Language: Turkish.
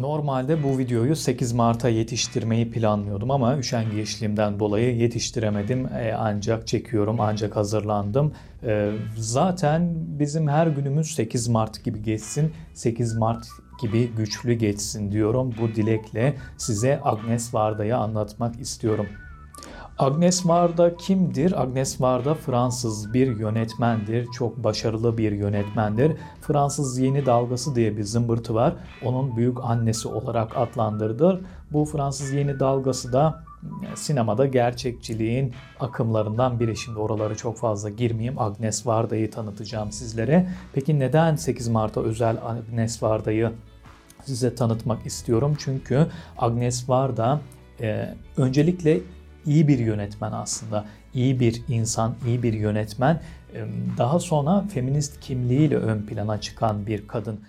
Normalde bu videoyu 8 Mart'a yetiştirmeyi planlıyordum ama üşengeçliğimden dolayı yetiştiremedim. E, ancak çekiyorum, ancak hazırlandım. E, zaten bizim her günümüz 8 Mart gibi geçsin. 8 Mart gibi güçlü geçsin diyorum. Bu dilekle size Agnes Varda'yı anlatmak istiyorum. Agnes Varda kimdir? Agnes Varda Fransız bir yönetmendir. Çok başarılı bir yönetmendir. Fransız Yeni Dalgası diye bir zımbırtı var. Onun büyük annesi olarak adlandırılır. Bu Fransız Yeni Dalgası da e, sinemada gerçekçiliğin akımlarından biri. Şimdi oraları çok fazla girmeyeyim. Agnes Varda'yı tanıtacağım sizlere. Peki neden 8 Mart'a özel Agnes Varda'yı size tanıtmak istiyorum? Çünkü Agnes Varda e, öncelikle iyi bir yönetmen aslında. iyi bir insan, iyi bir yönetmen. Daha sonra feminist kimliğiyle ön plana çıkan bir kadın.